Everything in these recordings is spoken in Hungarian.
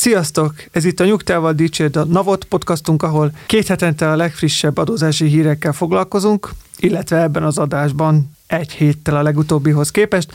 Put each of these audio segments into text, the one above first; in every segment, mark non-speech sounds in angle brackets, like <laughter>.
Sziasztok! Ez itt a Nyugtával Dicsérd a Navot podcastunk, ahol két hetente a legfrissebb adózási hírekkel foglalkozunk, illetve ebben az adásban egy héttel a legutóbbihoz képest.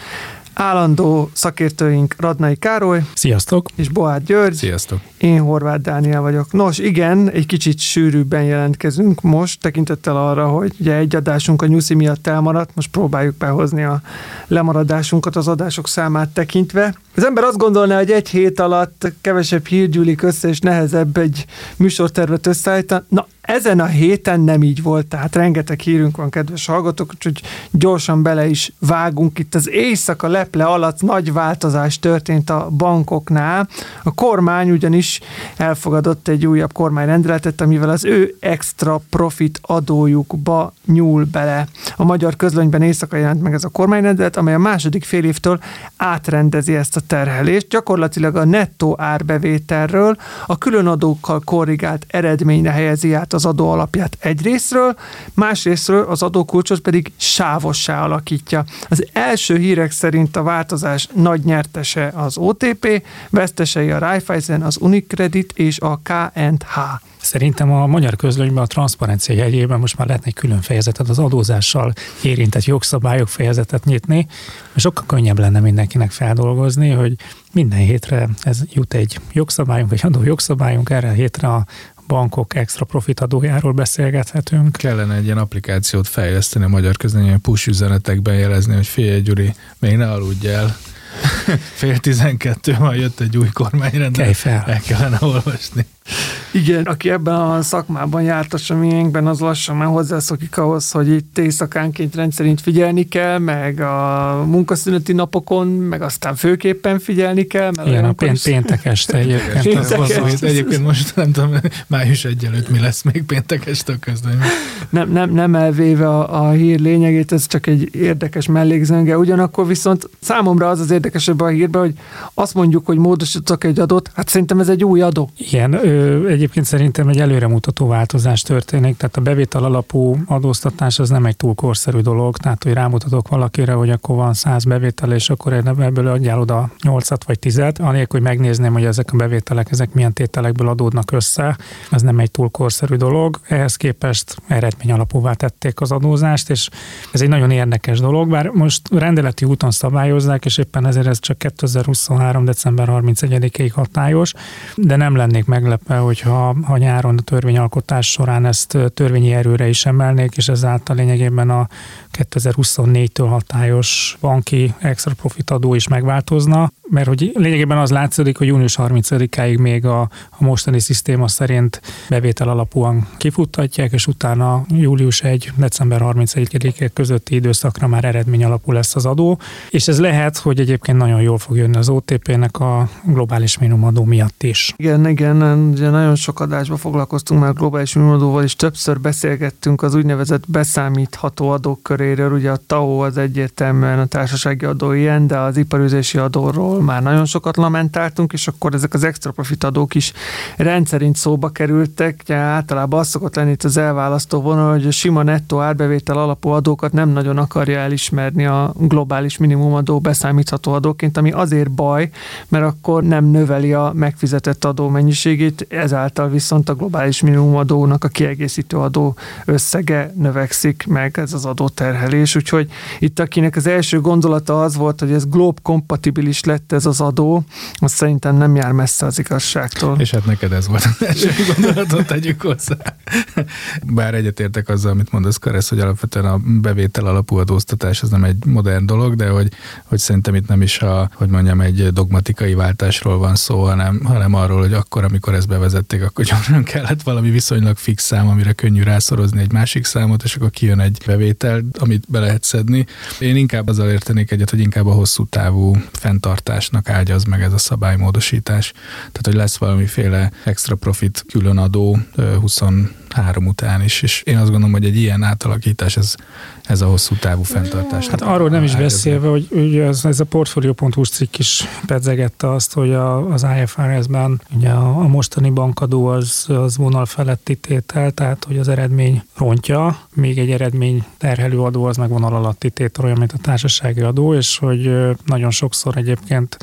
Állandó szakértőink Radnai Károly Sziasztok! és Boár György. Sziasztok! Én Horváth Dániel vagyok. Nos, igen, egy kicsit sűrűbben jelentkezünk most, tekintettel arra, hogy ugye egy adásunk a nyuszi miatt elmaradt, most próbáljuk behozni a lemaradásunkat az adások számát tekintve. Az ember azt gondolná, hogy egy hét alatt kevesebb hír gyűlik össze, és nehezebb egy műsortervet összeállítani. Na, ezen a héten nem így volt, tehát rengeteg hírünk van, kedves hallgatók, úgyhogy gyorsan bele is vágunk. Itt az éjszaka leple alatt nagy változás történt a bankoknál. A kormány ugyanis elfogadott egy újabb kormányrendeletet, amivel az ő extra profit adójukba nyúl bele. A magyar közlönyben éjszaka jelent meg ez a kormányrendelet, amely a második fél évtől átrendezi ezt a terhelést. Gyakorlatilag a nettó árbevételről a különadókkal korrigált eredményre helyezi át az adó alapját egyrésztről, másrésztről az adókulcsot pedig sávossá alakítja. Az első hírek szerint a változás nagy nyertese az OTP, vesztesei a Raiffeisen, az Unicredit és a K&H. Szerintem a magyar közlönyben a transzparencia jegyében most már lehetne egy külön fejezetet az adózással érintett jogszabályok fejezetet nyitni, és sokkal könnyebb lenne mindenkinek feldolgozni, hogy minden hétre ez jut egy jogszabályunk, egy adó jogszabályunk, erre a hétre a bankok extra profit adójáról beszélgethetünk. Kellene egy ilyen applikációt fejleszteni a magyar közönyen, push üzenetekben jelezni, hogy figyelj Gyuri, még ne aludj el. <laughs> Fél tizenkettő, majd jött egy új kormányrendelet. Kelj fel. El kellene olvasni. Igen, aki ebben a szakmában jártas a miénkben, az lassan már hozzászokik ahhoz, hogy itt éjszakánként rendszerint figyelni kell, meg a munkaszüneti napokon, meg aztán főképpen figyelni kell. Mert Igen, a pént, is- péntek este egyébként. Péntek az- este. Hozzá, hogy egyébként most nem tudom, május egy előtt mi lesz még péntek este a közlönyben. nem, nem, nem elvéve a, a hír lényegét, ez csak egy érdekes mellékzenge. Ugyanakkor viszont számomra az az érdekesebb a hírben, hogy azt mondjuk, hogy módosítottak egy adót, hát szerintem ez egy új adó. Igen, egyébként szerintem egy előremutató változás történik, tehát a bevétel alapú adóztatás az nem egy túl korszerű dolog, tehát hogy rámutatok valakire, hogy akkor van 100 bevétel, és akkor ebből adjál oda 8 vagy 10 anélkül, hogy megnézném, hogy ezek a bevételek, ezek milyen tételekből adódnak össze, ez nem egy túl korszerű dolog. Ehhez képest eredmény alapúvá tették az adózást, és ez egy nagyon érdekes dolog, bár most rendeleti úton szabályozzák, és éppen ezért ez csak 2023. december 31-ig hatályos, de nem lennék meglepve, hogyha ha nyáron a törvényalkotás során ezt törvényi erőre is emelnék, és ezáltal lényegében a 2024-től hatályos banki extra profit adó is megváltozna, mert hogy lényegében az látszik, hogy június 30-áig még a, a mostani szisztéma szerint bevétel alapúan kifuttatják, és utána július 1, december 31 közötti időszakra már eredmény alapú lesz az adó, és ez lehet, hogy egyébként nagyon jól fog jönni az OTP-nek a globális minimumadó miatt is. Igen, igen, ugye nagyon sok adásban foglalkoztunk már globális minimumadóval, és többször beszélgettünk az úgynevezett beszámítható adók köréről. Ugye a TAO az egyértelműen a társasági adó ilyen, de az iparüzési adóról már nagyon sokat lamentáltunk, és akkor ezek az extra profit adók is rendszerint szóba kerültek. Ugye általában az szokott lenni itt az elválasztó vonal, hogy a sima nettó árbevétel alapú adókat nem nagyon akarja elismerni a globális minimumadó beszámítható adóként, ami azért baj, mert akkor nem növeli a megfizetett adó mennyiségét, ezáltal viszont a globális minimumadónak a kiegészítő adó összege növekszik meg, ez az adóterhelés. Úgyhogy itt akinek az első gondolata az volt, hogy ez glob kompatibilis lett ez az adó, az szerintem nem jár messze az igazságtól. És hát neked ez volt az első <laughs> gondolatot, tegyük hozzá. Bár egyetértek azzal, amit mondasz, Karesz, hogy alapvetően a bevétel alapú adóztatás az nem egy modern dolog, de hogy, hogy szerintem itt nem is a, hogy mondjam, egy dogmatikai váltásról van szó, hanem, hanem arról, hogy akkor, amikor ezt bevezették, akkor gyorsan kellett valami viszonylag fix szám, amire könnyű rászorozni egy másik számot, és akkor kijön egy bevétel, amit be lehet szedni. Én inkább azzal értenék egyet, hogy inkább a hosszú távú fenntartásnak ágyaz meg ez a szabálymódosítás. Tehát, hogy lesz valamiféle extra profit különadó 23 három után is, és én azt gondolom, hogy egy ilyen átalakítás, ez, ez a hosszú távú fenntartás. Hát arról nem is beszélve, hogy ugye ez, ez a portfolio.hu cikk is pedzegette azt, hogy a, az IFRS-ben ugye a, a mostani bankadó az, az vonal feletti tétel, tehát hogy az eredmény rontja, még egy eredmény terhelő adó az meg vonal alatti tétel, olyan, mint a társasági adó, és hogy nagyon sokszor egyébként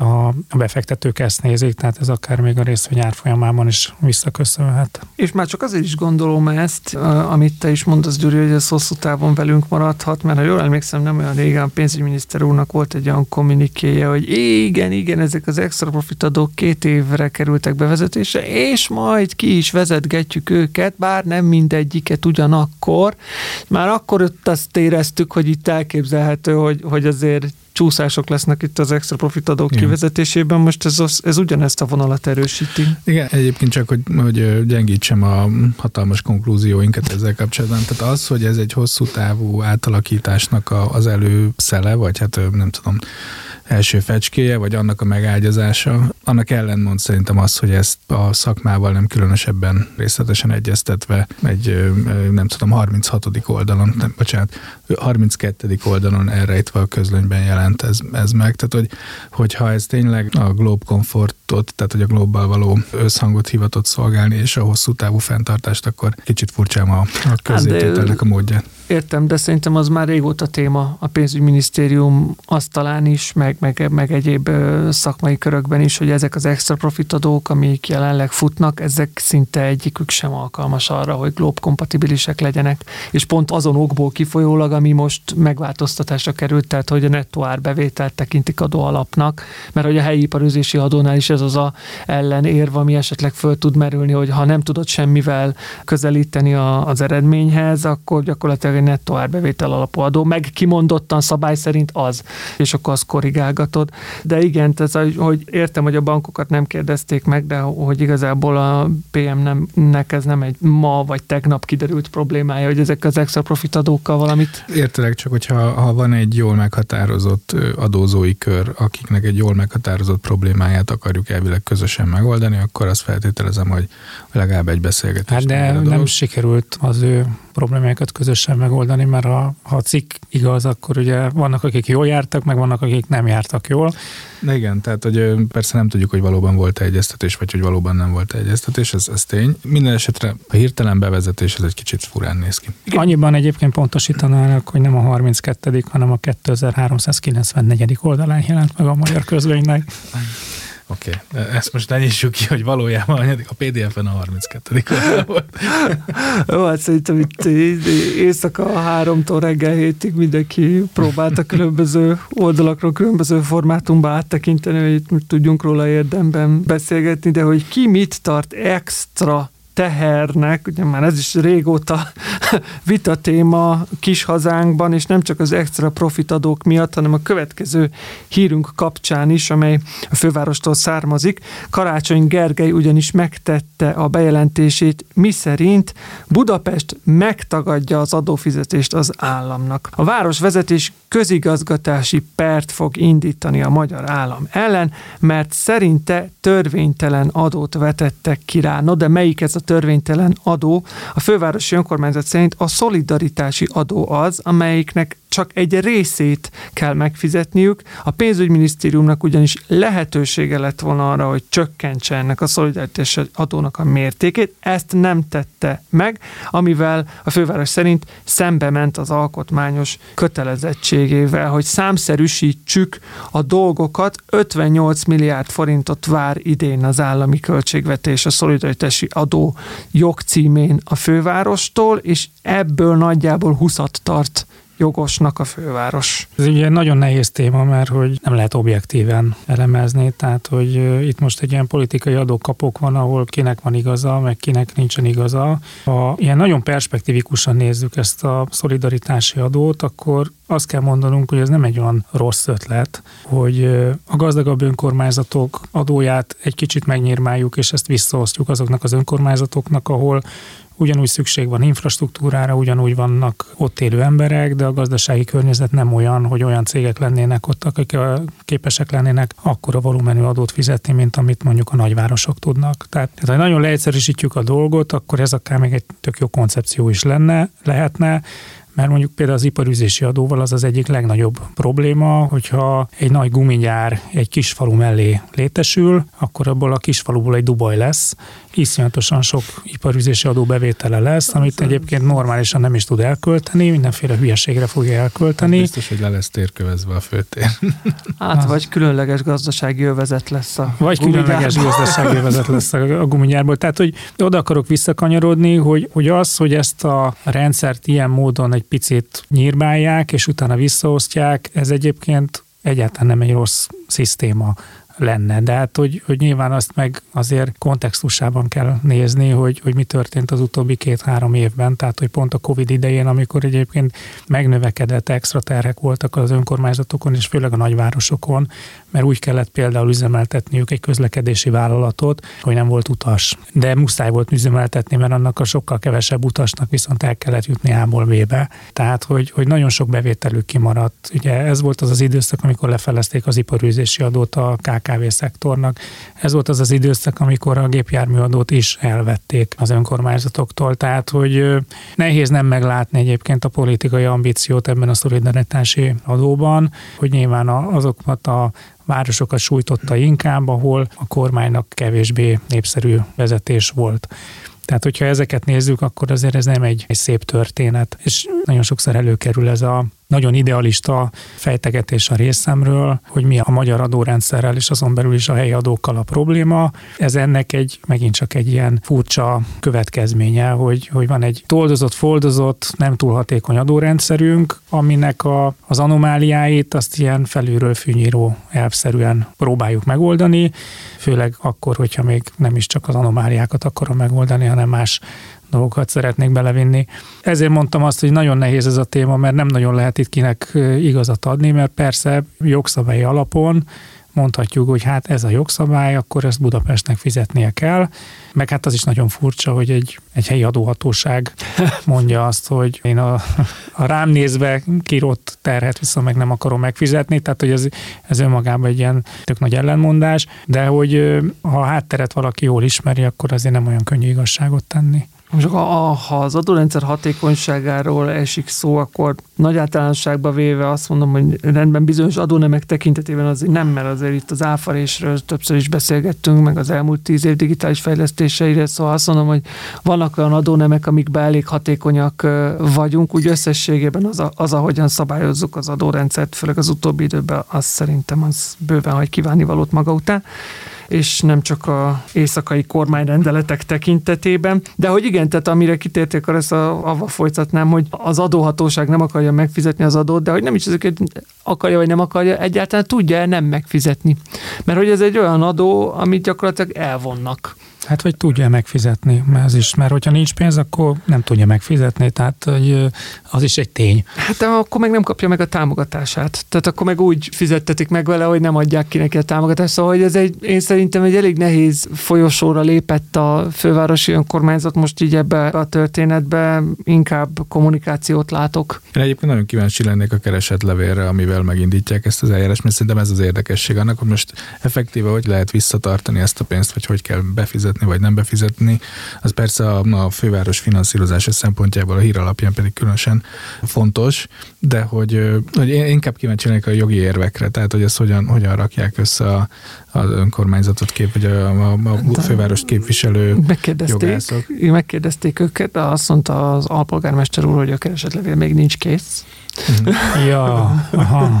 a, befektetők ezt nézik, tehát ez akár még a részvény árfolyamában is visszaköszönhet. És már csak azért is gondolom ezt, amit te is mondasz, Gyuri, hogy ez hosszú távon velünk maradhat, mert ha jól emlékszem, nem olyan régen a pénzügyminiszter úrnak volt egy olyan kommunikéje, hogy igen, igen, ezek az extra profit adók két évre kerültek bevezetésre, és majd ki is vezetgetjük őket, bár nem mindegyiket ugyanakkor. Már akkor ott azt éreztük, hogy itt elképzelhető, hogy, hogy azért csúszások lesznek itt az extra profit adók Igen. kivezetésében, most ez, az, ez ugyanezt a vonalat erősíti. Igen, egyébként csak, hogy, hogy gyengítsem a hatalmas konklúzióinkat ezzel kapcsolatban. Tehát az, hogy ez egy hosszú távú átalakításnak a, az előszele, vagy hát nem tudom, első fecskéje, vagy annak a megágyazása. Annak ellenmond szerintem az, hogy ezt a szakmával nem különösebben részletesen egyeztetve egy, nem tudom, 36. oldalon, nem, bocsánat, 32. oldalon elrejtve a közlönyben jelent ez, ez meg. Tehát, hogy, hogyha ez tényleg a Globe Comfortot, tehát hogy a global való összhangot hivatott szolgálni, és a hosszú távú fenntartást, akkor kicsit furcsám a, a közzétételnek hát a módját. Értem, de szerintem az már régóta téma a pénzügyminisztérium asztalán is, meg, meg, meg egyéb szakmai körökben is, hogy ezek az extra profitadók, amik jelenleg futnak, ezek szinte egyikük sem alkalmas arra, hogy glob kompatibilisek legyenek. És pont azon okból kifolyólag, ami most megváltoztatásra került, tehát hogy a nettó árbevételt tekintik adó alapnak, mert hogy a helyi iparőzési adónál is ez az a ellenérv, ami esetleg föl tud merülni, hogy ha nem tudod semmivel közelíteni a, az eredményhez, akkor gyakorlatilag egy nettó árbevétel alapú adó, meg kimondottan szabály szerint az, és akkor azt korrigálgatod. De igen, tehát, hogy értem, hogy a bankokat nem kérdezték meg, de hogy igazából a PM-nek ez nem egy ma vagy tegnap kiderült problémája, hogy ezek az extra profit adókkal valamit. Értelek csak, hogyha ha van egy jól meghatározott adózói kör, akiknek egy jól meghatározott problémáját akarjuk elvileg közösen megoldani, akkor azt feltételezem, hogy legalább egy beszélgetés. Hát de nem sikerült az ő problémákat közösen megoldani, mert ha, ha a cikk igaz, akkor ugye vannak, akik jól jártak, meg vannak, akik nem jártak jól. De igen, tehát hogy persze nem tudjuk, hogy valóban volt egyeztetés, vagy hogy valóban nem volt egyeztetés, ez, ez tény. Minden esetre a hirtelen bevezetés ez egy kicsit furán néz ki. Igen. Annyiban egyébként pontosítanának, hogy nem a 32., hanem a 2394. oldalán jelent meg a magyar közlönynek. Oké, okay. ezt most nyissuk ki, hogy valójában a PDF-en a 32. volt. <laughs> Jó, hát szerintem itt éjszaka háromtól reggel hétig mindenki próbálta különböző oldalakról, különböző formátumba áttekinteni, hogy tudjunk róla érdemben beszélgetni, de hogy ki mit tart extra tehernek, ugye már ez is régóta <laughs> vita téma kis hazánkban, és nem csak az extra profitadók miatt, hanem a következő hírünk kapcsán is, amely a fővárostól származik. Karácsony Gergely ugyanis megtette a bejelentését, mi szerint Budapest megtagadja az adófizetést az államnak. A városvezetés közigazgatási pert fog indítani a magyar állam ellen, mert szerinte törvénytelen adót vetettek ki rá. No, de melyik ez a törvénytelen adó? A fővárosi önkormányzat szerint a szolidaritási adó az, amelyiknek csak egy részét kell megfizetniük. A pénzügyminisztériumnak ugyanis lehetősége lett volna arra, hogy csökkentse ennek a szolidaritási adónak a mértékét. Ezt nem tette meg, amivel a főváros szerint szembe ment az alkotmányos kötelezettségével, hogy számszerűsítsük a dolgokat. 58 milliárd forintot vár idén az állami költségvetés a szolidaritási adó jogcímén a fővárostól, és ebből nagyjából 20 tart jogosnak a főváros. Ez ugye nagyon nehéz téma, mert hogy nem lehet objektíven elemezni, tehát hogy itt most egy ilyen politikai adókapok van, ahol kinek van igaza, meg kinek nincsen igaza. Ha ilyen nagyon perspektívikusan nézzük ezt a szolidaritási adót, akkor azt kell mondanunk, hogy ez nem egy olyan rossz ötlet, hogy a gazdagabb önkormányzatok adóját egy kicsit megnyírmáljuk, és ezt visszaosztjuk azoknak az önkormányzatoknak, ahol ugyanúgy szükség van infrastruktúrára, ugyanúgy vannak ott élő emberek, de a gazdasági környezet nem olyan, hogy olyan cégek lennének ott, akik képesek lennének akkora volumenű adót fizetni, mint amit mondjuk a nagyvárosok tudnak. Tehát, tehát ha nagyon leegyszerűsítjük a dolgot, akkor ez akár még egy tök jó koncepció is lenne, lehetne, mert mondjuk például az iparüzési adóval az az egyik legnagyobb probléma, hogyha egy nagy gumigyár egy kis falu mellé létesül, akkor abból a kis faluból egy Dubaj lesz, iszonyatosan sok iparüzési adó bevétele lesz, amit egyébként normálisan nem is tud elkölteni, mindenféle hülyeségre fogja elkölteni. Hát biztos, hogy le lesz térkövezve a főtér. <laughs> Hát, vagy különleges gazdasági övezet lesz a Vagy különleges gazdasági övezet lesz a, a gumigyárból. Tehát, hogy oda akarok visszakanyarodni, hogy, hogy az, hogy ezt a rendszert ilyen módon egy picit nyírbálják, és utána visszaosztják, ez egyébként egyáltalán nem egy rossz szisztéma lenne. De hát, hogy, hogy nyilván azt meg azért kontextusában kell nézni, hogy, hogy mi történt az utóbbi két-három évben, tehát hogy pont a Covid idején, amikor egyébként megnövekedett extra terhek voltak az önkormányzatokon, és főleg a nagyvárosokon, mert úgy kellett például üzemeltetniük egy közlekedési vállalatot, hogy nem volt utas. De muszáj volt üzemeltetni, mert annak a sokkal kevesebb utasnak viszont el kellett jutni A-ból. Tehát, hogy, hogy nagyon sok bevételük kimaradt. Ugye ez volt az az időszak, amikor lefelezték az iparűzési adót a KKV szektornak. Ez volt az az időszak, amikor a gépjárműadót is elvették az önkormányzatoktól. Tehát, hogy nehéz nem meglátni egyébként a politikai ambíciót ebben a szolidaritási adóban, hogy nyilván azokat a városokat sújtotta inkább, ahol a kormánynak kevésbé népszerű vezetés volt. Tehát, hogyha ezeket nézzük, akkor azért ez nem egy, egy szép történet. És nagyon sokszor előkerül ez a nagyon idealista fejtegetés a részemről, hogy mi a magyar adórendszerrel és azon belül is a helyi adókkal a probléma. Ez ennek egy, megint csak egy ilyen furcsa következménye, hogy, hogy van egy toldozott, foldozott, nem túl hatékony adórendszerünk, aminek a, az anomáliáit azt ilyen felülről fűnyíró elvszerűen próbáljuk megoldani, főleg akkor, hogyha még nem is csak az anomáliákat akarom megoldani, hanem más dolgokat szeretnék belevinni. Ezért mondtam azt, hogy nagyon nehéz ez a téma, mert nem nagyon lehet itt kinek igazat adni, mert persze jogszabályi alapon mondhatjuk, hogy hát ez a jogszabály, akkor ezt Budapestnek fizetnie kell. Meg hát az is nagyon furcsa, hogy egy, egy helyi adóhatóság <laughs> mondja azt, hogy én a, a rám nézve kirott terhet viszont meg nem akarom megfizetni, tehát hogy ez, ez önmagában egy ilyen tök nagy ellenmondás, de hogy ha a hátteret valaki jól ismeri, akkor azért nem olyan könnyű igazságot tenni. Most a, ha az adórendszer hatékonyságáról esik szó, akkor nagy általánosságban véve azt mondom, hogy rendben bizonyos adónemek tekintetében az nem, mert azért itt az áfarésről többször is beszélgettünk, meg az elmúlt tíz év digitális fejlesztéseire, szóval azt mondom, hogy vannak olyan adónemek, amikben elég hatékonyak vagyunk, úgy összességében az, a, az ahogyan szabályozzuk az adórendszert, főleg az utóbbi időben, az szerintem az bőven hagy kívánni valót maga után és nem csak a éjszakai kormányrendeletek tekintetében. De hogy igen, tehát amire kitérték, akkor ezt a, avval folytatnám, hogy az adóhatóság nem akarja megfizetni az adót, de hogy nem is ezeket akarja vagy nem akarja, egyáltalán tudja nem megfizetni. Mert hogy ez egy olyan adó, amit gyakorlatilag elvonnak Hát, vagy tudja megfizetni, mert ez is, mert hogyha nincs pénz, akkor nem tudja megfizetni, tehát hogy az is egy tény. Hát de akkor meg nem kapja meg a támogatását. Tehát akkor meg úgy fizettetik meg vele, hogy nem adják ki neki a támogatást. Szóval hogy ez egy, én szerintem egy elég nehéz folyosóra lépett a fővárosi önkormányzat most így ebbe a történetbe, inkább kommunikációt látok. Én egyébként nagyon kíváncsi lennék a keresetlevélre, amivel megindítják ezt az eljárást, mert szerintem ez az érdekesség annak, hogy most effektíve hogy lehet visszatartani ezt a pénzt, vagy hogy kell befizetni befizetni vagy nem befizetni, az persze a, a főváros finanszírozása szempontjából a hír alapján pedig különösen fontos, de hogy, hogy én inkább kíváncsi a jogi érvekre, tehát hogy ezt hogyan, hogyan rakják össze a, az önkormányzatot kép, vagy a, a, a hát, fővárost képviselő megkérdezték, jogászok. Megkérdezték őket, de azt mondta az alpolgármester úr, hogy a keresetlevél még nincs kész. Ja, aha.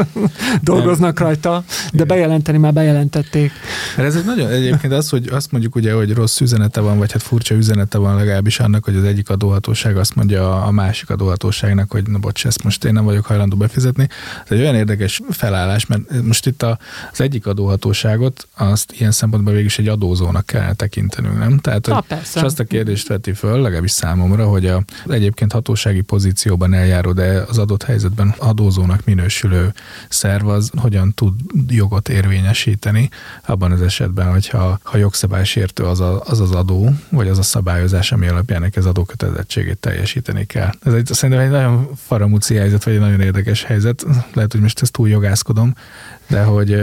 <laughs> Dolgoznak rajta, de bejelenteni már bejelentették. Ez egy nagyon, egyébként az, hogy azt mondjuk ugye, hogy rossz üzenete van, vagy hát furcsa üzenete van legalábbis annak, hogy az egyik adóhatóság azt mondja a másik adóhatóságnak, hogy na bocs, ezt most én nem vagyok hajlandó befizetni. Ez egy olyan érdekes felállás, mert most itt a, az egyik adóhatóságot azt ilyen szempontból végül is egy adózónak kell tekintenünk, nem? Tehát, hogy, ha, és azt a kérdést veti föl, legalábbis számomra, hogy a, egyébként hatósági pozícióban eljáró, de az adott helyzetben adózónak minősülő szerv az hogyan tud jogot érvényesíteni abban az esetben, hogyha ha jogszabály versenysértő az, a, az az adó, vagy az a szabályozás, ami alapján az adókötelezettségét teljesíteni kell. Ez egy, szerintem egy nagyon faramúci helyzet, vagy egy nagyon érdekes helyzet. Lehet, hogy most ezt túl jogászkodom, de hogy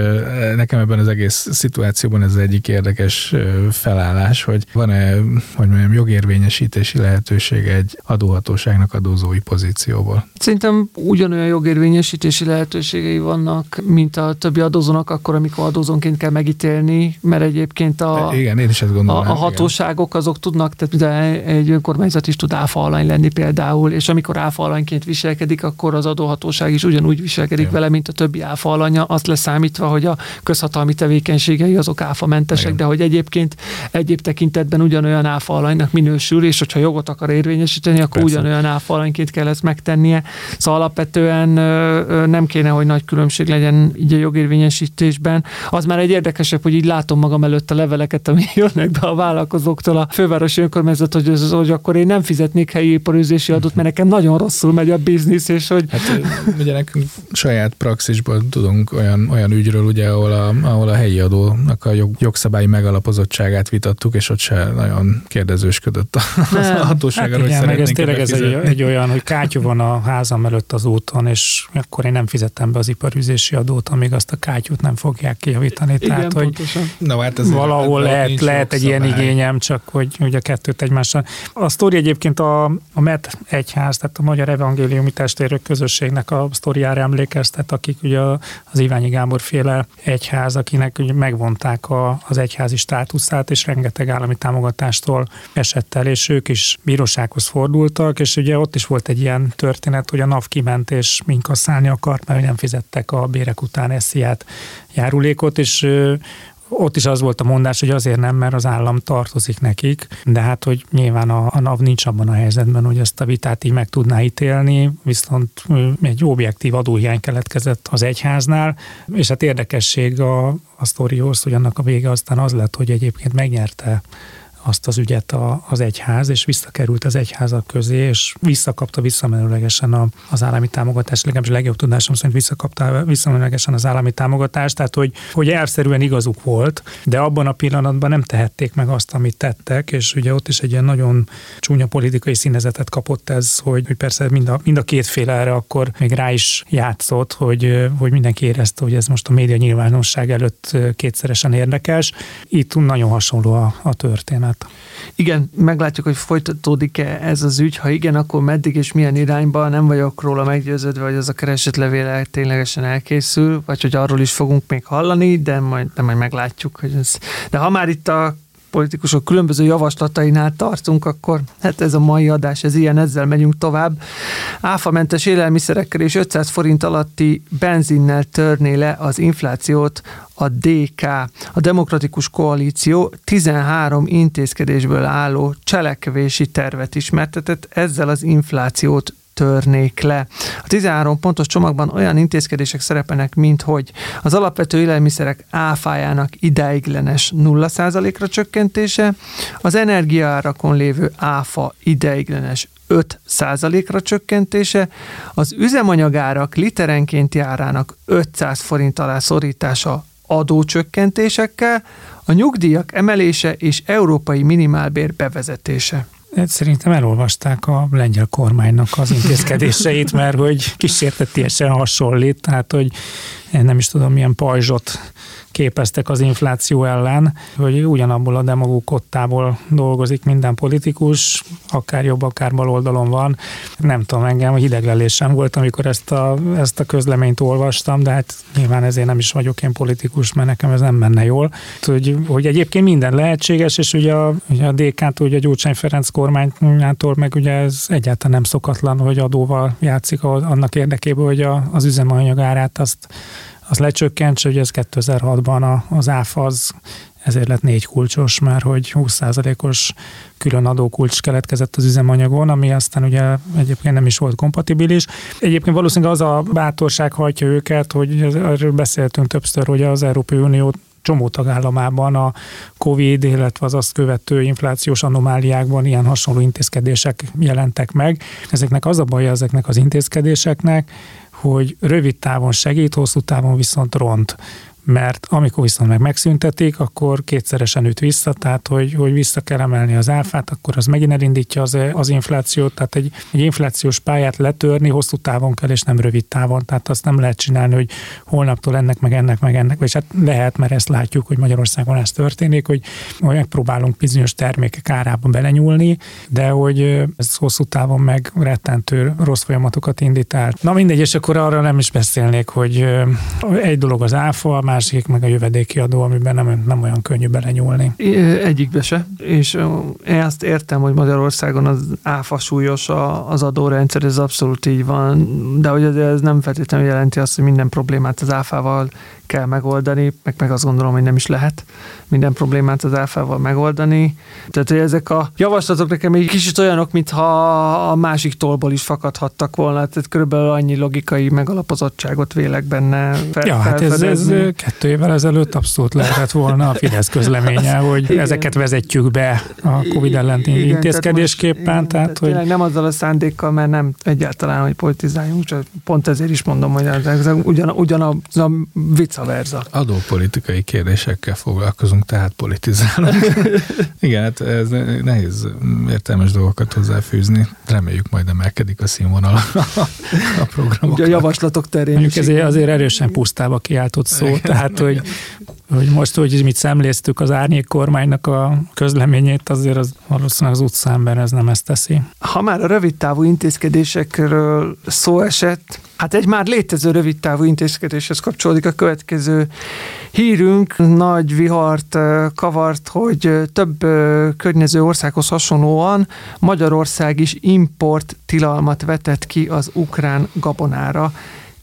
nekem ebben az egész szituációban ez egyik érdekes felállás, hogy van-e, hogy mondjam, jogérvényesítési lehetőség egy adóhatóságnak adózói pozícióból. Szerintem ugyanolyan jogérvényesítési lehetőségei vannak, mint a többi adózónak, akkor, amikor adózónként kell megítélni, mert egyébként a, igen, én is ezt gondolom, a, a hatóságok igen. azok tudnak, tehát egy önkormányzat is tud áfa alany lenni például, és amikor áfa alanyként viselkedik, akkor az adóhatóság is ugyanúgy viselkedik igen. vele, mint a többi áfa alanya. Azt leszámítva, hogy a közhatalmi tevékenységei azok áfamentesek, Igen. de hogy egyébként egyéb tekintetben ugyanolyan áfa alanynak minősül, és hogyha jogot akar érvényesíteni, akkor Persze. ugyanolyan áfa alanyként kell ezt megtennie. Szóval alapvetően nem kéne, hogy nagy különbség legyen így a jogérvényesítésben. Az már egy érdekesebb, hogy így látom magam előtt a leveleket, ami <laughs> jönnek be a vállalkozóktól a fővárosi önkormányzat, hogy, az, hogy akkor én nem fizetnék helyi iparűzési adót, mert nekem nagyon rosszul megy a biznisz, és hogy... Hát ugye nekünk saját praxisból tudunk olyan olyan ügyről, ugye, ahol a, ahol a helyi adónak a jog, jogszabályi megalapozottságát vitattuk, és ott se nagyon kérdezősködött a, az <laughs> a hatóság. Hát igen, meg ez tényleg ez egy, egy, olyan, hogy kátyú van a házam előtt az úton, és akkor én nem fizettem be az iparüzési adót, amíg azt a kátyút nem fogják kijavítani. Igen, Tehát, hogy Na, hát ez valahol lehet, lehet egy ilyen igényem, csak hogy ugye a kettőt egymással. A sztori egyébként a, a MET egyház, tehát a Magyar Evangéliumi Testvérök Közösségnek a sztoriára emlékeztet, akik ugye az Iványi Gábor féle egyház, akinek megvonták a, az egyházi státuszát, és rengeteg állami támogatástól esett el, és ők is bírósághoz fordultak, és ugye ott is volt egy ilyen történet, hogy a NAV kiment, és minkasszálni akart, mert nem fizettek a bérek után esziát járulékot, és ott is az volt a mondás, hogy azért nem, mert az állam tartozik nekik, de hát, hogy nyilván a, a NAV nincs abban a helyzetben, hogy ezt a vitát így meg tudná ítélni, viszont egy objektív adóhiány keletkezett az egyháznál, és hát érdekesség a, a sztorihoz, hogy annak a vége aztán az lett, hogy egyébként megnyerte azt az ügyet a, az egyház, és visszakerült az egyházak közé, és visszakapta visszamenőlegesen a, az állami támogatást, legalábbis legjobb tudásom szerint visszakapta visszamenőlegesen az állami támogatást, tehát hogy, hogy elszerűen igazuk volt, de abban a pillanatban nem tehették meg azt, amit tettek, és ugye ott is egy ilyen nagyon csúnya politikai színezetet kapott ez, hogy, hogy persze mind a, mind a két fél erre akkor még rá is játszott, hogy, hogy mindenki érezte, hogy ez most a média nyilvánosság előtt kétszeresen érdekes. Itt nagyon hasonló a, a történet át. Igen, meglátjuk, hogy folytatódik-e ez az ügy. Ha igen, akkor meddig és milyen irányba, nem vagyok róla meggyőződve, hogy az a keresetlevél ténylegesen elkészül, vagy hogy arról is fogunk még hallani, de majd, de majd meglátjuk, hogy ez. De ha már itt a politikusok különböző javaslatainál tartunk, akkor hát ez a mai adás, ez ilyen, ezzel megyünk tovább. Áfamentes élelmiszerekkel és 500 forint alatti benzinnel törné le az inflációt a DK, a Demokratikus Koalíció 13 intézkedésből álló cselekvési tervet ismertetett, ezzel az inflációt törnék le. A 13 pontos csomagban olyan intézkedések szerepelnek, mint hogy az alapvető élelmiszerek áfájának ideiglenes 0%-ra csökkentése, az energiaárakon lévő áfa ideiglenes 5%-ra csökkentése, az üzemanyagárak literenként járának 500 forint alá szorítása adócsökkentésekkel, a nyugdíjak emelése és európai minimálbér bevezetése. Hát szerintem elolvasták a lengyel kormánynak az intézkedéseit, mert hogy kísértetésen hasonlít, tehát hogy nem is tudom milyen pajzsot képeztek az infláció ellen, hogy ugyanabból a demagóg kottából dolgozik minden politikus, akár jobb, akár bal oldalon van. Nem tudom, engem hideglelésem volt, amikor ezt a, ezt a közleményt olvastam, de hát nyilván ezért nem is vagyok én politikus, mert nekem ez nem menne jól. Hogy, hogy egyébként minden lehetséges, és ugye a, ugye a DK-tól, ugye a Gyurcsány Ferenc kormányától meg ugye ez egyáltalán nem szokatlan, hogy adóval játszik annak érdekében, hogy a, az üzemanyag árát azt az lecsökkentse, hogy ez 2006-ban az áfa az ezért lett négy kulcsos, mert hogy 20%-os külön adókulcs keletkezett az üzemanyagon, ami aztán ugye egyébként nem is volt kompatibilis. Egyébként valószínűleg az a bátorság hajtja őket, hogy erről beszéltünk többször, hogy az Európai Unió csomó tagállamában a COVID, illetve az azt követő inflációs anomáliákban ilyen hasonló intézkedések jelentek meg. Ezeknek az a baj ezeknek az intézkedéseknek, hogy rövid távon segít, hosszú távon viszont ront mert amikor viszont meg megszüntetik, akkor kétszeresen üt vissza, tehát hogy, hogy vissza kell emelni az áfát, akkor az megint elindítja az, az inflációt, tehát egy, egy inflációs pályát letörni hosszú távon kell, és nem rövid távon, tehát azt nem lehet csinálni, hogy holnaptól ennek, meg ennek, meg ennek, vagy hát lehet, mert ezt látjuk, hogy Magyarországon ez történik, hogy megpróbálunk bizonyos termékek árába belenyúlni, de hogy ez hosszú távon meg rettentő rossz folyamatokat indít el. Na mindegy, és akkor arra nem is beszélnék, hogy egy dolog az áfa, a másik meg a jövedéki adó, amiben nem, nem olyan könnyű belenyúlni. Egyikbe se, és én azt értem, hogy Magyarországon az áfa súlyos az adórendszer, ez abszolút így van, de hogy ez nem feltétlenül jelenti azt, hogy minden problémát az áfával kell megoldani, meg, meg azt gondolom, hogy nem is lehet minden problémát az áfával megoldani. Tehát, hogy ezek a javaslatok nekem egy kicsit olyanok, mintha a másik tolból is fakadhattak volna, tehát körülbelül annyi logikai megalapozottságot vélek benne fel, Ja, hát ez, ez kettő évvel ezelőtt abszolút lehetett volna a Fidesz közleménye, <laughs> hogy igen. ezeket vezetjük be a Covid elleni intézkedésképpen. Tehát, tehát, hogy... nem azzal a szándékkal, mert nem egyáltalán, hogy politizáljunk, csak pont ezért is mondom, hogy ez, ugyan, ugyan a, a vice versa. Adópolitikai kérdésekkel foglalkozunk, tehát politizálunk. <laughs> Igen, hát ez nehéz értelmes dolgokat hozzáfűzni. Reméljük majd emelkedik a színvonal a programok. Ugye a javaslatok terén Mondjuk ezért azért erősen pusztába kiáltott szó, tehát hogy hogy most, hogy mit szemléztük az árnyék kormánynak a közleményét, azért az valószínűleg az utcámber ez nem ezt teszi. Ha már a rövid távú intézkedésekről szó esett, hát egy már létező rövid távú intézkedéshez kapcsolódik a következő hírünk. Nagy vihart kavart, hogy több környező országhoz hasonlóan Magyarország is import tilalmat vetett ki az ukrán gabonára.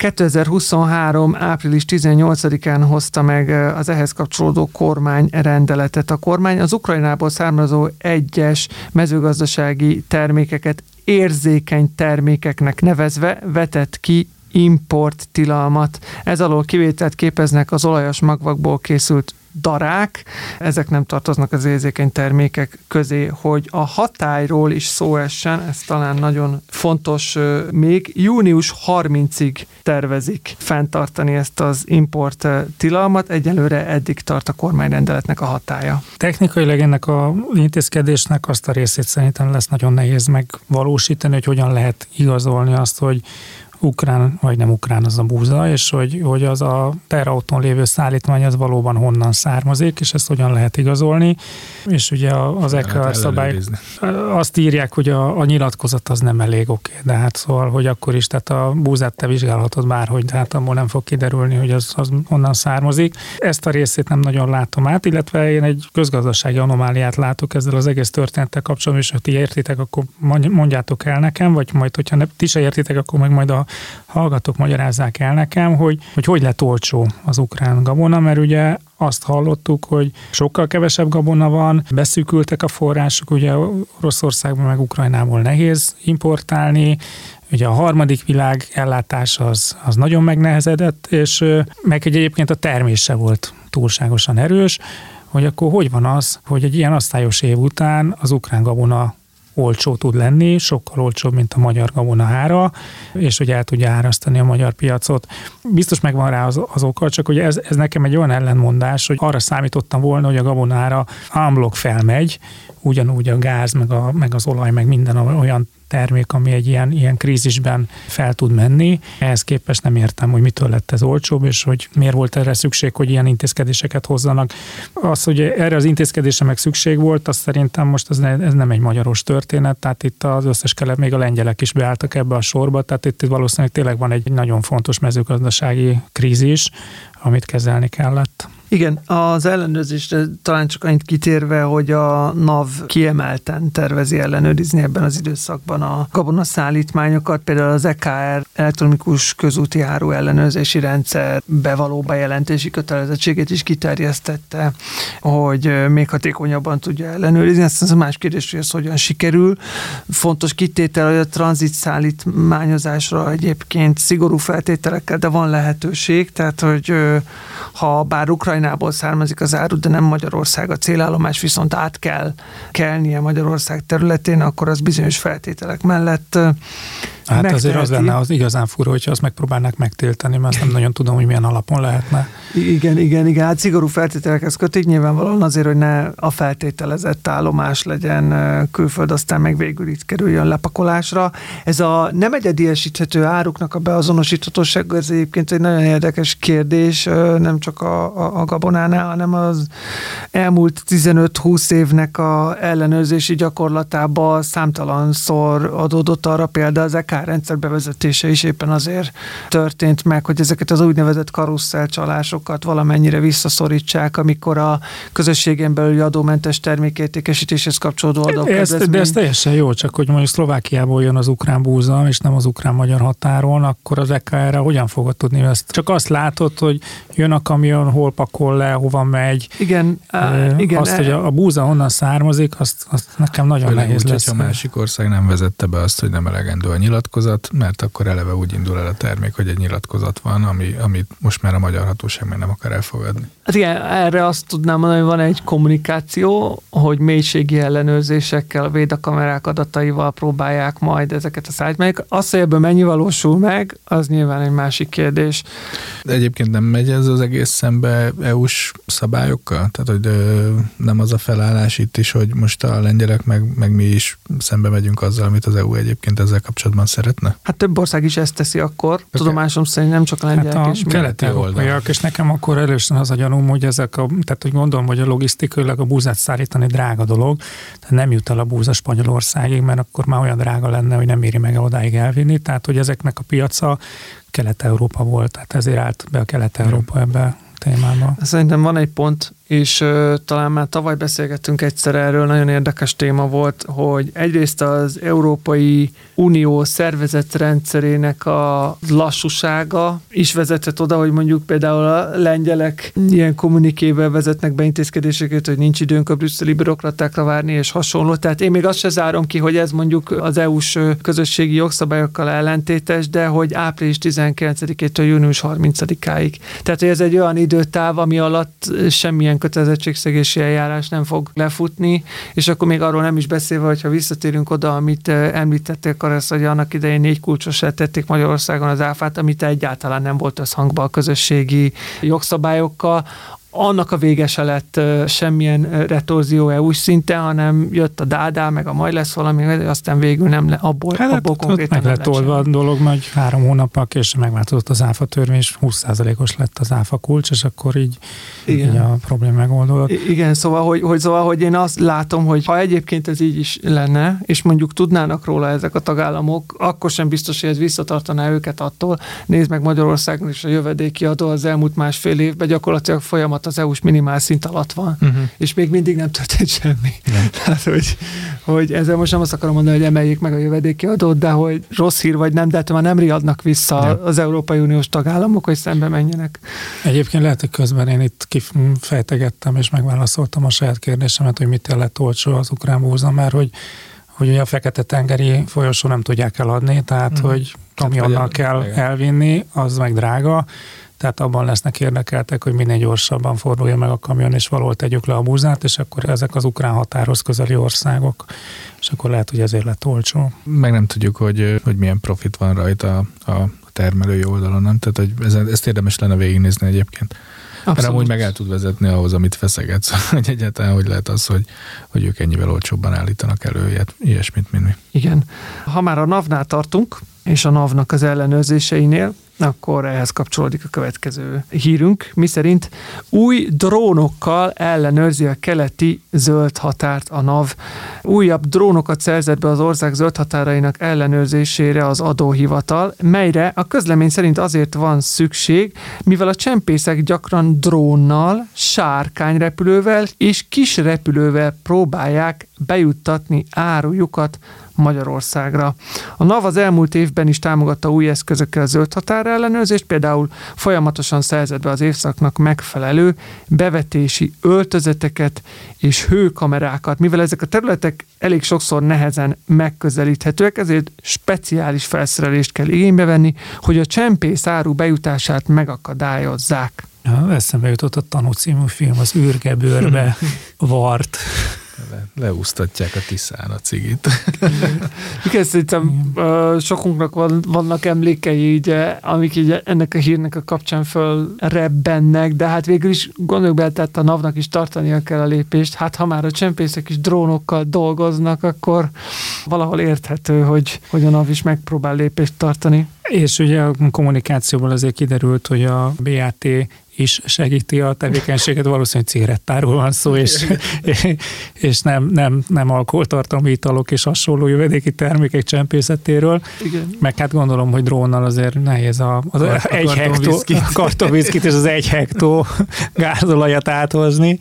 2023. április 18-án hozta meg az ehhez kapcsolódó kormány rendeletet. A kormány az Ukrajnából származó egyes mezőgazdasági termékeket érzékeny termékeknek nevezve vetett ki import tilalmat. Ez alól kivételt képeznek az olajas magvakból készült darák, ezek nem tartoznak az érzékeny termékek közé, hogy a hatályról is szó essen, ez talán nagyon fontos még. Június 30-ig tervezik fenntartani ezt az import tilalmat, egyelőre eddig tart a kormányrendeletnek a hatája. Technikailag ennek a intézkedésnek azt a részét szerintem lesz nagyon nehéz megvalósítani, hogy hogyan lehet igazolni azt, hogy ukrán, vagy nem ukrán az a búza, és hogy, hogy az a terautón lévő szállítmány az valóban honnan származik, és ezt hogyan lehet igazolni. És ugye az EKR szabály azt írják, hogy a, a nyilatkozat az nem elég oké, okay, de hát szóval, hogy akkor is, tehát a búzát te vizsgálhatod bárhogy, de hát abból nem fog kiderülni, hogy az, az honnan származik. Ezt a részét nem nagyon látom át, illetve én egy közgazdasági anomáliát látok ezzel az egész történettel kapcsolatban, és ha ti értitek, akkor mondjátok el nekem, vagy majd, hogyha ne, ti se értitek, akkor meg majd a hallgatók magyarázzák el nekem, hogy, hogy hogy lett olcsó az ukrán gabona, mert ugye azt hallottuk, hogy sokkal kevesebb gabona van, beszűkültek a források, ugye Oroszországban meg Ukrajnából nehéz importálni, ugye a harmadik világ ellátás az, az nagyon megnehezedett, és meg egy egyébként a termése volt túlságosan erős, hogy akkor hogy van az, hogy egy ilyen asztályos év után az ukrán gabona olcsó tud lenni, sokkal olcsóbb, mint a magyar gabonahára, és hogy el tudja árasztani a magyar piacot. Biztos megvan rá az, az oka, csak hogy ez, ez nekem egy olyan ellenmondás, hogy arra számítottam volna, hogy a gabonára ámblok felmegy, ugyanúgy a gáz, meg, a, meg az olaj, meg minden olyan termék, ami egy ilyen, ilyen krízisben fel tud menni. Ehhez képest nem értem, hogy mitől lett ez olcsóbb, és hogy miért volt erre szükség, hogy ilyen intézkedéseket hozzanak. Az, hogy erre az intézkedésre meg szükség volt, az szerintem most ez, ne, ez nem egy magyaros történet, tehát itt az összes kelet, még a lengyelek is beálltak ebbe a sorba, tehát itt valószínűleg tényleg van egy nagyon fontos mezőgazdasági krízis, amit kezelni kellett. Igen, az ellenőrzésre talán csak annyit kitérve, hogy a NAV kiemelten tervezi ellenőrizni ebben az időszakban a gabonaszállítmányokat, például az EKR elektronikus közúti áru ellenőrzési rendszer bevaló bejelentési kötelezettségét is kiterjesztette, hogy még hatékonyabban tudja ellenőrizni. Az a más kérdés, hogy ez hogyan sikerül. Fontos kitétel, hogy a tranzit szállítmányozásra egyébként szigorú feltételekkel, de van lehetőség, tehát hogy ha bár Ukrajna Ukrajnából származik az áru, de nem Magyarország. A célállomás, viszont át kell kelnie Magyarország területén, akkor az bizonyos feltételek mellett Hát megteheti. azért az lenne az igazán fura, hogyha azt megpróbálnák megtiltani, mert azt nem nagyon tudom, hogy milyen alapon lehetne. Igen, igen, igen. Hát szigorú feltételekhez kötik, nyilvánvalóan azért, hogy ne a feltételezett állomás legyen külföld, aztán meg végül itt kerüljön lepakolásra. Ez a nem egyediesíthető áruknak a beazonosíthatóság, ez egyébként egy nagyon érdekes kérdés, nem csak a, a, a gabonánál, hanem az elmúlt 15-20 évnek a ellenőrzési gyakorlatába számtalanszor adódott arra példa, az EK rendszer bevezetése is éppen azért történt meg, hogy ezeket az úgynevezett karusszel csalásokat valamennyire visszaszorítsák, amikor a közösségen belüli adómentes termékértékesítéshez kapcsolódó adók. Ez, de ez teljesen jó, csak hogy mondjuk Szlovákiából jön az ukrán búza, és nem az ukrán-magyar határon, akkor az EK erre hogyan fogod tudni ezt? Csak azt látod, hogy jön a kamion, hol pakol le, hova megy. Igen, e, igen. Azt, hogy a, a búza honnan származik, azt, azt nekem nagyon Főleg nehéz úgy, lesz. a másik ország nem vezette be azt, hogy nem elegendő a nyilatkozat, mert akkor eleve úgy indul el a termék, hogy egy nyilatkozat van, ami, amit most már a magyar hatóság még nem akar elfogadni. Hát igen, erre azt tudnám mondani, hogy van egy kommunikáció, hogy mélységi ellenőrzésekkel, védakamerák adataival próbálják majd ezeket a szájtmelyek. Az, hogy ebből mennyi valósul meg, az nyilván egy másik kérdés. De egyébként nem megy ez az egész szembe EU-s szabályokkal? Tehát, hogy nem az a felállás itt is, hogy most a lengyelek meg, meg mi is szembe megyünk azzal, amit az EU egyébként ezzel kapcsolatban szeretne? Hát több ország is ezt teszi akkor. Okay. Tudomásom szerint nem csak a lengyelek hát a és keleti oldalak, és nekem akkor először az a gyanúm, hogy ezek a, tehát hogy gondolom, hogy a logisztikailag a búzát szállítani drága dolog, tehát nem jut el a búza Spanyolországig, mert akkor már olyan drága lenne, hogy nem éri meg odáig elvinni, tehát hogy ezeknek a piaca Kelet-Európa volt, tehát ezért állt be a Kelet-Európa ebbe témába. Szerintem van egy pont, és uh, talán már tavaly beszélgettünk egyszer erről, nagyon érdekes téma volt, hogy egyrészt az Európai Unió szervezetrendszerének a lassúsága is vezetett oda, hogy mondjuk például a lengyelek ilyen kommunikével vezetnek be intézkedéseket, hogy nincs időnk a brüsszeli bürokratákra várni, és hasonló. Tehát én még azt se zárom ki, hogy ez mondjuk az EU-s közösségi jogszabályokkal ellentétes, de hogy április 19-től június 30-áig. Tehát, hogy ez egy olyan időtáv, ami alatt semmilyen kötelezettségszegési eljárás nem fog lefutni, és akkor még arról nem is beszélve, hogyha visszatérünk oda, amit eh, említettél, Karesz, hogy annak idején négy kulcsosra tették Magyarországon az áfát, amit egyáltalán nem volt összhangban a közösségi jogszabályokkal, annak a vége se lett semmilyen retorzió EU-s szinten, hanem jött a dádá, meg a majd lesz valami, aztán végül nem le, abból, hát, abból konkrétan meg lett oldva a dolog, majd három hónappal később megváltozott az áfa törvény, és 20%-os lett az áfa kulcs, és akkor így, Igen. így a probléma megoldódott. Igen, szóval hogy, hogy, szóval, hogy én azt látom, hogy ha egyébként ez így is lenne, és mondjuk tudnának róla ezek a tagállamok, akkor sem biztos, hogy ez visszatartaná őket attól. Nézd meg Magyarországon is a jövedéki adó az elmúlt másfél évben gyakorlatilag folyamat alatt az EU-s minimál szint alatt van, uh-huh. és még mindig nem történt semmi. Tehát, <laughs> hogy, hogy ezzel most nem azt akarom mondani, hogy emeljék meg a jövedéki adót, de hogy rossz hír vagy nem, de hát már nem riadnak vissza ja. az Európai Uniós tagállamok, hogy szembe menjenek. Egyébként lehet, hogy közben én itt kifejtegettem és megválaszoltam a saját kérdésemet, hogy mit lett olcsó az ukrán búza, mert hogy hogy a Fekete-tengeri folyosó nem tudják eladni, tehát mm. hogy kamionnal kell elvinni, az meg drága, tehát abban lesznek érdekeltek, hogy minél gyorsabban fordulja meg a kamion, és valahol tegyük le a búzát, és akkor ezek az ukrán határhoz közeli országok, és akkor lehet, hogy ezért lett olcsó. Meg nem tudjuk, hogy, hogy milyen profit van rajta a termelői oldalon, nem? Tehát, hogy ez, ezt érdemes lenne végignézni egyébként. Abszolút. Mert amúgy meg el tud vezetni ahhoz, amit feszegetsz, <laughs> hogy egyáltalán hogy lehet az, hogy, hogy ők ennyivel olcsóbban állítanak elő ilyet, ilyesmit, mint mi. Igen. Ha már a NAV-nál tartunk, és a NAV-nak az ellenőrzéseinél, akkor ehhez kapcsolódik a következő hírünk, miszerint új drónokkal ellenőrzi a keleti zöld határt a NAV. Újabb drónokat szerzett be az ország zöld határainak ellenőrzésére az adóhivatal, melyre a közlemény szerint azért van szükség, mivel a csempészek gyakran drónnal, sárkányrepülővel és kis repülővel próbálják bejuttatni árujukat Magyarországra. A NAV az elmúlt évben is támogatta új eszközökkel a zöld határellenőrzést, például folyamatosan szerzett be az évszaknak megfelelő bevetési öltözeteket és hőkamerákat. Mivel ezek a területek elég sokszor nehezen megközelíthetőek, ezért speciális felszerelést kell igénybe venni, hogy a csempész áru bejutását megakadályozzák. Eszembe jutott a Tanú című film, az űrgebőrbe <laughs> vart Le, leúsztatják a tiszán a cigit. <laughs> Igen, szerintem sokunknak van, vannak emlékei, így, amik így ennek a hírnek a kapcsán föl rebbennek, de hát végül is gondoljuk be, tehát a NAV-nak is tartania kell a lépést. Hát ha már a csempészek is drónokkal dolgoznak, akkor valahol érthető, hogy, hogy a NAV is megpróbál lépést tartani. És ugye a kommunikációból azért kiderült, hogy a BAT is segíti a tevékenységet, valószínűleg cigarettáról van szó, és, <laughs> és nem, nem, nem alkoholtartalmi italok és hasonló jövedéki termékek csempészetéről. Igen. Meg hát gondolom, hogy drónnal azért nehéz a, az a egy hektó, kartonviszkit és az egy hektó gázolajat áthozni.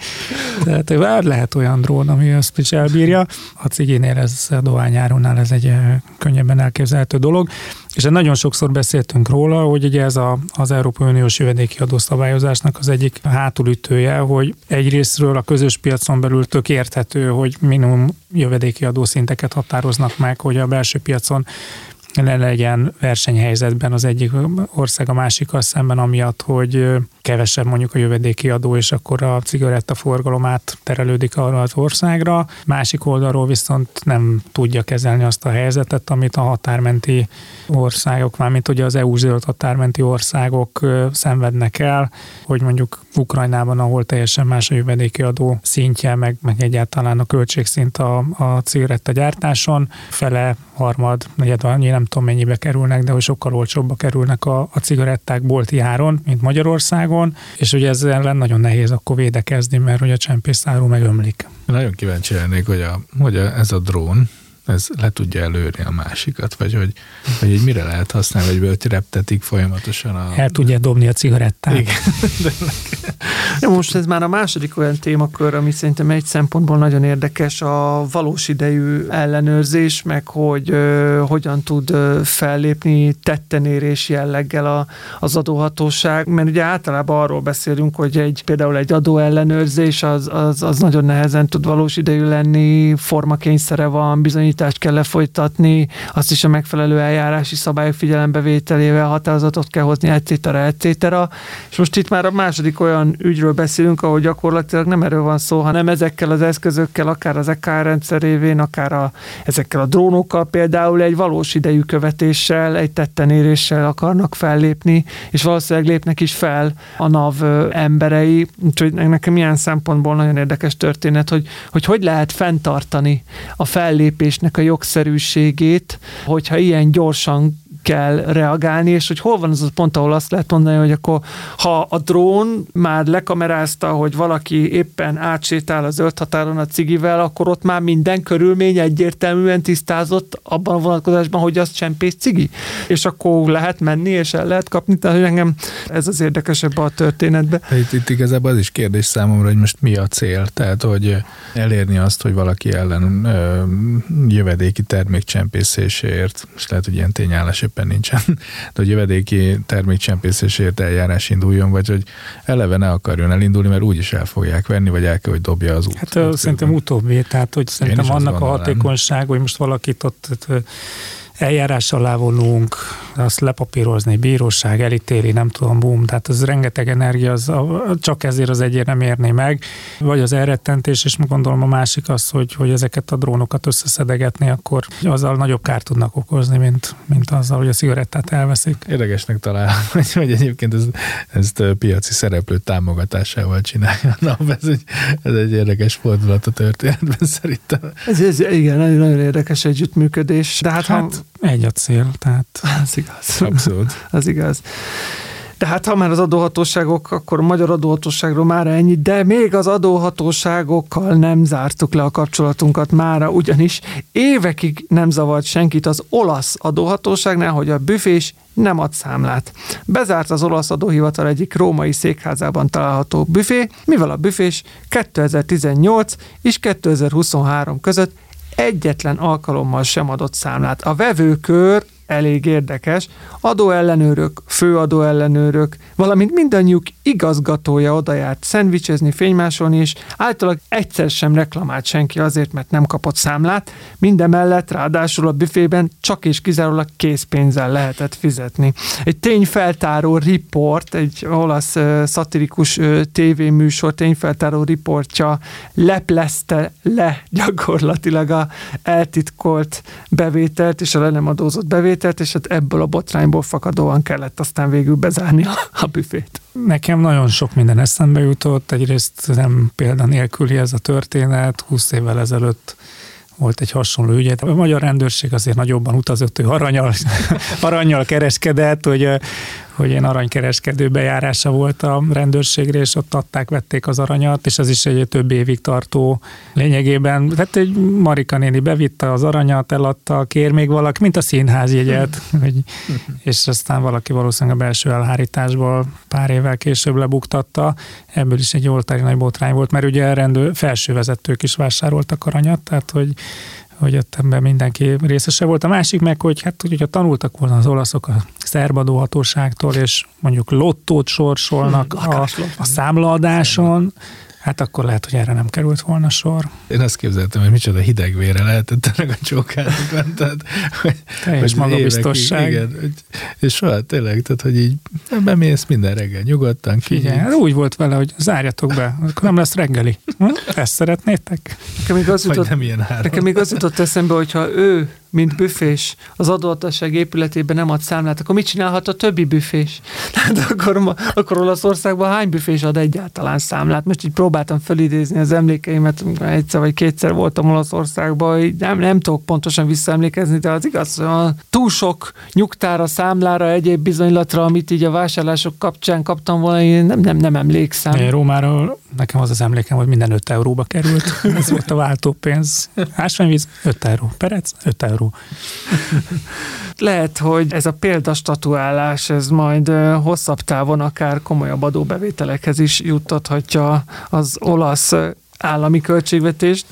Tehát lehet olyan drón, ami ezt is elbírja. A cigénél ez a dohányárunál ez egy könnyebben elképzelhető dolog. És nagyon sokszor beszéltünk róla, hogy ugye ez a, az Európai Uniós jövedéki adószabályozásnak az egyik hátulütője, hogy egyrésztről a közös piacon belül tök érthető, hogy minimum jövedéki adószinteket határoznak meg, hogy a belső piacon ne legyen versenyhelyzetben az egyik ország a másikkal szemben, amiatt, hogy kevesebb mondjuk a jövedéki adó, és akkor a cigaretta forgalomát terelődik arra az országra. Másik oldalról viszont nem tudja kezelni azt a helyzetet, amit a határmenti országok, mármint ugye az EU zöld határmenti országok szenvednek el, hogy mondjuk Ukrajnában, ahol teljesen más a jövedéki adó szintje, meg, meg egyáltalán a költségszint a, a cigaretta gyártáson, fele, harmad, negyed, nem tudom mennyibe kerülnek, de hogy sokkal olcsóbbak kerülnek a, a cigaretták bolti áron, mint Magyarországon, és ugye ezzel ellen nagyon nehéz akkor védekezni, mert hogy a csempészáru megömlik. Nagyon kíváncsi lennék, hogy, a, hogy a, ez a drón, ez le tudja előrni a másikat, vagy hogy, hogy így mire lehet használni, vagy hogy reptetik folyamatosan a... El tudja dobni a cigarettát. Igen. ja, most ez már a második olyan témakör, ami szerintem egy szempontból nagyon érdekes, a valós idejű ellenőrzés, meg hogy ö, hogyan tud ö, fellépni tettenérés jelleggel a, az adóhatóság, mert ugye általában arról beszélünk, hogy egy például egy adóellenőrzés az, az, az nagyon nehezen tud valós idejű lenni, formakényszere van, bizonyít bizonyítást kell lefolytatni, azt is a megfelelő eljárási szabályok figyelembevételével határozatot kell hozni, etc. etc. És most itt már a második olyan ügyről beszélünk, ahol gyakorlatilag nem erről van szó, hanem ezekkel az eszközökkel, akár az EK rendszer révén, akár a, ezekkel a drónokkal például egy valós idejű követéssel, egy tettenéréssel akarnak fellépni, és valószínűleg lépnek is fel a NAV emberei, úgyhogy nekem milyen szempontból nagyon érdekes történet, hogy hogy, hogy lehet fenntartani a fellépés döntésnek a jogszerűségét, hogyha ilyen gyorsan kell reagálni, és hogy hol van az a pont, ahol azt lehet mondani, hogy akkor ha a drón már lekamerázta, hogy valaki éppen átsétál az zöld határon a cigivel, akkor ott már minden körülmény egyértelműen tisztázott abban a vonatkozásban, hogy az csempész cigi. És akkor lehet menni, és el lehet kapni. Tehát engem ez az érdekesebb a történetben. Itt, itt igazából az is kérdés számomra, hogy most mi a cél. Tehát, hogy elérni azt, hogy valaki ellen ö, jövedéki termékcsempészésért, és lehet, hogy ilyen tényállás éppen nincsen, de hogy jövedéki termékcsempészésért eljárás induljon, vagy hogy eleve ne akarjon elindulni, mert úgyis el fogják venni, vagy el kell, hogy dobja az út. Hát szerintem utóbbi, tehát hogy szerintem annak a hatékonyság, hogy most valakit ott eljárás alá vonunk, azt lepapírozni, bíróság elítéli, nem tudom, bum, tehát az rengeteg energia, az, csak ezért az egyért nem érné meg, vagy az elrettentés, és gondolom a másik az, hogy, hogy ezeket a drónokat összeszedegetni, akkor azzal nagyobb kárt tudnak okozni, mint, mint azzal, hogy a cigarettát elveszik. Érdekesnek talál, hogy, <laughs> hogy egyébként ez, ezt piaci szereplő támogatásával csinálja. Na, ez egy, ez egy érdekes fordulat a történetben szerintem. Ez, ez igen, nagyon, nagyon érdekes együttműködés. De hát, hát ha egy a cél, tehát... Az igaz. Abszolút. az igaz. De hát ha már az adóhatóságok, akkor a magyar adóhatóságról már ennyi, de még az adóhatóságokkal nem zártuk le a kapcsolatunkat mára, ugyanis évekig nem zavart senkit az olasz adóhatóságnál, hogy a büfés nem ad számlát. Bezárt az olasz adóhivatal egyik római székházában található büfé, mivel a büfés 2018 és 2023 között egyetlen alkalommal sem adott számlát. A vevőkör elég érdekes. Adóellenőrök, főadóellenőrök, valamint mindannyiuk igazgatója oda járt szendvicsezni, fénymásolni, és általában egyszer sem reklamált senki azért, mert nem kapott számlát. Mindemellett ráadásul a büfében csak és kizárólag készpénzzel lehetett fizetni. Egy tényfeltáró riport, egy olasz uh, szatirikus uh, tévéműsor tényfeltáró riportja leplezte le gyakorlatilag a eltitkolt bevételt és a le nem adózott bevételt, és hát ebből a botrányból fakadóan kellett aztán végül bezárni a, a büfét. Nekem nagyon sok minden eszembe jutott, egyrészt nem példa nélküli ez a történet, 20 évvel ezelőtt volt egy hasonló ügyet. A magyar rendőrség azért nagyobban utazott, hogy aranyal, <laughs> aranyal kereskedett, hogy hogy én aranykereskedő bejárása volt a rendőrségre, és ott adták, vették az aranyat, és ez is egy több évig tartó lényegében. Tehát egy Marika néni bevitte az aranyat, eladta, kér még valaki, mint a színház jegyet, <laughs> hogy, és aztán valaki valószínűleg a belső elhárításból pár évvel később lebuktatta. Ebből is egy oltári nagy botrány volt, mert ugye rendőr, felső vezetők is vásároltak aranyat, tehát hogy hogy ott ebben mindenki részese volt. A másik meg, hogy hát, hogyha tanultak volna az olaszok a szerbadó hatóságtól, és mondjuk lottót sorsolnak hmm, a, a számlaadáson, Hát akkor lehet, hogy erre nem került volna sor. Én azt képzeltem, hogy micsoda hidegvére lehetett ennek a csókának. tehát, hogy, Teljes magabiztosság. Igen, hogy, és soha tényleg, tehát, hogy így bemész minden reggel nyugodtan ki. Igen, hát úgy volt vele, hogy zárjatok be, akkor nem lesz reggeli. Hm? Ezt szeretnétek? Nekem még az jutott, nem ilyen nekem még az jutott eszembe, hogyha ő mint büfés az adóhatóság épületében nem ad számlát, akkor mit csinálhat a többi büfés? Tehát <laughs> akkor, akkor Olaszországban hány büfés ad egyáltalán számlát? Most így próbáltam felidézni az emlékeimet, egyszer vagy kétszer voltam Olaszországban, így nem, nem tudok pontosan visszaemlékezni, de az igaz, hogy túl sok nyugtára, számlára, egyéb bizonylatra, amit így a vásárlások kapcsán kaptam volna, én nem, nem, nem emlékszem. Rómáról nekem az az emlékem, hogy minden 5 euróba került. <laughs> Ez volt a váltópénz. Ásványvíz 5 euró. Perec 5 euró. Lehet, hogy ez a példastatuálás, ez majd hosszabb távon akár komolyabb adóbevételekhez is juttathatja az olasz állami költségvetést.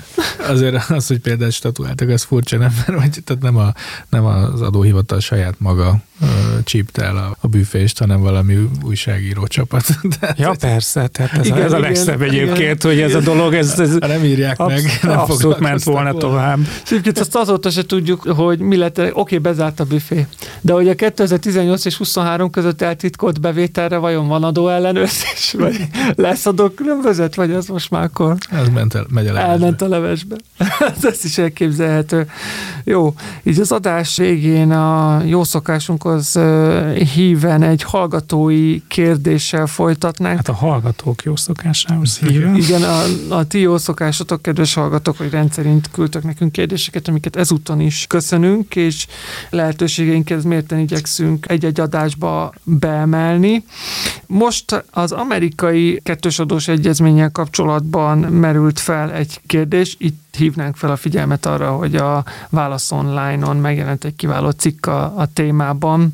Azért az, hogy például statuáltak, az furcsa, nem? Mert vagy, tehát nem, a, nem az adóhivatal saját maga csípte el a, a büfést, hanem valami újságíró csapat. <laughs> Tehát, ja, persze, tehát ez, igen, a, ez a legszebb igen, egyébként, igen. hogy ez a dolog, ez, ez ha nem írják absz- meg, nem abszolút ment volna tovább. És egyébként azt azóta se tudjuk, hogy mi lett, oké, okay, bezárt a büfé, de hogy a 2018 és 23 között eltitkolt bevételre vajon van adó ellenőrzés, vagy lesz vezet, vagy az most már akkor? Ez ment el, megy a levesbe. Elment a levesbe. <laughs> Ez is elképzelhető. Jó, így az adás végén a jó szokásunk az híven egy hallgatói kérdéssel folytatnánk. Hát a hallgatók jó szokásához híven. Igen, a, a ti jó szokásotok, kedves hallgatók, hogy rendszerint küldtök nekünk kérdéseket, amiket ezúton is köszönünk, és lehetőségeinket mérten igyekszünk egy-egy adásba beemelni. Most az amerikai kettős adós egyezménnyel kapcsolatban merült fel egy kérdés, itt hívnánk fel a figyelmet arra, hogy a Válasz Online-on megjelent egy kiváló cikk a, a témában,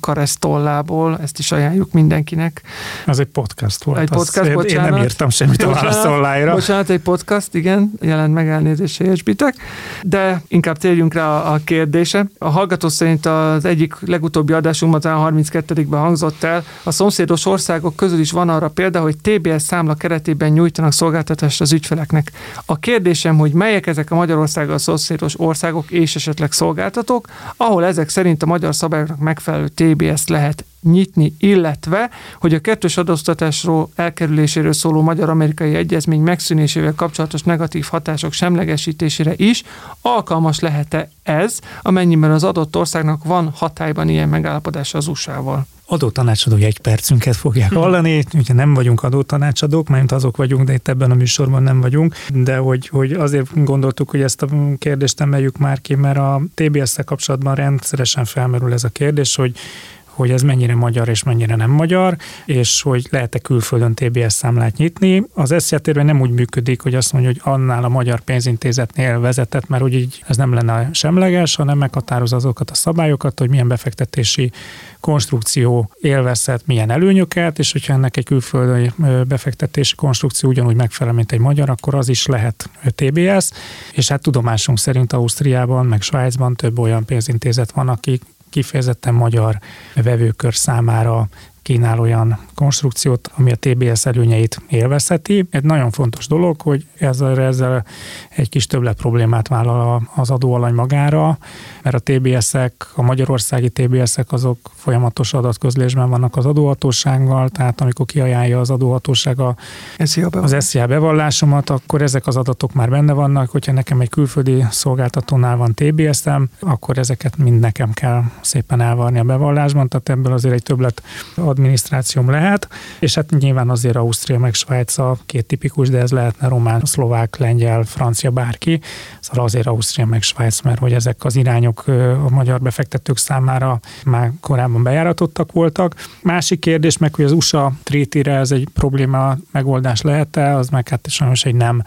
Karesztollából, ezt is ajánljuk mindenkinek. Az egy podcast volt. Egy podcast, bocsánat. Én nem írtam semmit a Válasz Online-ra. Bocsánat, egy podcast, igen, jelent meg elnézést, értsbitek. De inkább térjünk rá a, a kérdése. A hallgató szerint az egyik legutóbbi adásunkban, a 32-ben hangzott el, a szomszédos országok közül is van arra példa, hogy TBS számla keretében nyújtanak szolgáltatást az ügyfeleknek. A kérdésem, hogy melyek ezek a Magyarországgal szomszédos országok és esetleg szolgáltatók, ahol ezek szerint a magyar szabályoknak megfelelő TBS-t lehet nyitni, illetve, hogy a kettős adóztatásról elkerüléséről szóló magyar-amerikai egyezmény megszűnésével kapcsolatos negatív hatások semlegesítésére is alkalmas lehet-e ez, amennyiben az adott országnak van hatályban ilyen megállapodása az USA-val adótanácsadói egy percünket fogják hallani, ugye nem vagyunk adótanácsadók, mert azok vagyunk, de itt ebben a műsorban nem vagyunk, de hogy, hogy azért gondoltuk, hogy ezt a kérdést emeljük már ki, mert a TBS-szel kapcsolatban rendszeresen felmerül ez a kérdés, hogy hogy ez mennyire magyar és mennyire nem magyar, és hogy lehet-e külföldön TBS számlát nyitni. Az SZIA nem úgy működik, hogy azt mondja, hogy annál a magyar pénzintézetnél vezetett, mert úgy így ez nem lenne semleges, hanem meghatároz azokat a szabályokat, hogy milyen befektetési konstrukció élvezhet milyen előnyöket, és hogyha ennek egy külföldi befektetési konstrukció ugyanúgy megfelel, mint egy magyar, akkor az is lehet TBS, és hát tudomásunk szerint Ausztriában, meg Svájcban több olyan pénzintézet van, akik kifejezetten magyar vevőkör számára kínál olyan konstrukciót, ami a TBS előnyeit élvezheti. Egy nagyon fontos dolog, hogy ezzel, ezzel egy kis többlet problémát vállal az adóalany magára, mert a TBS-ek, a magyarországi TBS-ek azok folyamatos adatközlésben vannak az adóhatósággal, tehát amikor kiajánlja az adóhatóság a, az SZIA bevallásomat, akkor ezek az adatok már benne vannak, hogyha nekem egy külföldi szolgáltatónál van TBS-em, akkor ezeket mind nekem kell szépen elvarni a bevallásban, tehát ebből azért egy többlet adminisztrációm lehet, és hát nyilván azért Ausztria meg Svájc a két tipikus, de ez lehetne román, szlovák, lengyel, francia, bárki. Szóval azért Ausztria meg Svájc, mert hogy ezek az irányok a magyar befektetők számára már korábban bejáratottak voltak. Másik kérdés meg, hogy az USA trétire ez egy probléma megoldás lehet-e, az meg hát sajnos egy nem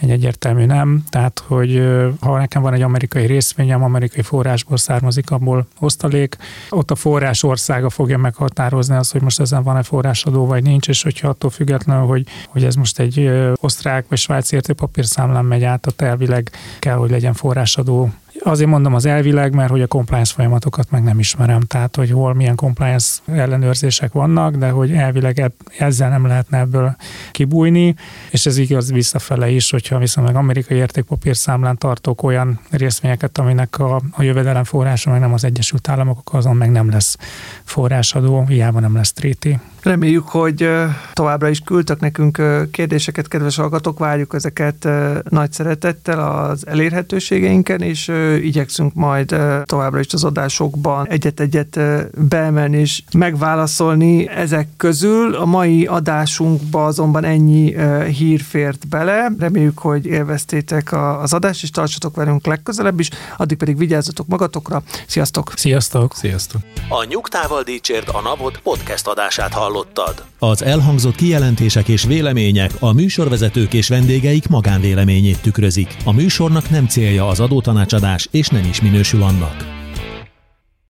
egy egyértelmű nem. Tehát, hogy ha nekem van egy amerikai részvényem, amerikai forrásból származik, abból osztalék, ott a forrás országa fogja meghatározni azt, hogy most ezen van-e forrásadó, vagy nincs, és hogyha attól függetlenül, hogy, hogy ez most egy osztrák vagy svájci értékpapírszámlán megy át, ott elvileg kell, hogy legyen forrásadó Azért mondom az elvileg, mert hogy a compliance folyamatokat meg nem ismerem, tehát hogy hol milyen compliance ellenőrzések vannak, de hogy elvileg ezzel nem lehetne ebből kibújni, és ez igaz visszafele is, hogyha viszont meg amerikai értékpapírszámlán tartok olyan részvényeket, aminek a, a jövedelem forrása meg nem az Egyesült Államok, azon meg nem lesz forrásadó, hiába nem lesz tréti. Reméljük, hogy továbbra is küldtek nekünk kérdéseket, kedves hallgatók, várjuk ezeket nagy szeretettel az elérhetőségeinken, és igyekszünk majd továbbra is az adásokban egyet-egyet beemelni és megválaszolni ezek közül. A mai adásunkba azonban ennyi hír fért bele. Reméljük, hogy élveztétek az adást, és tartsatok velünk legközelebb is. Addig pedig vigyázzatok magatokra. Sziasztok! Sziasztok! Sziasztok! A Nyugtával Dícsért a Napot podcast adását hallottad. Az elhangzott kijelentések és vélemények a műsorvezetők és vendégeik magánvéleményét tükrözik. A műsornak nem célja az adótanácsadás, és nem is minősül annak.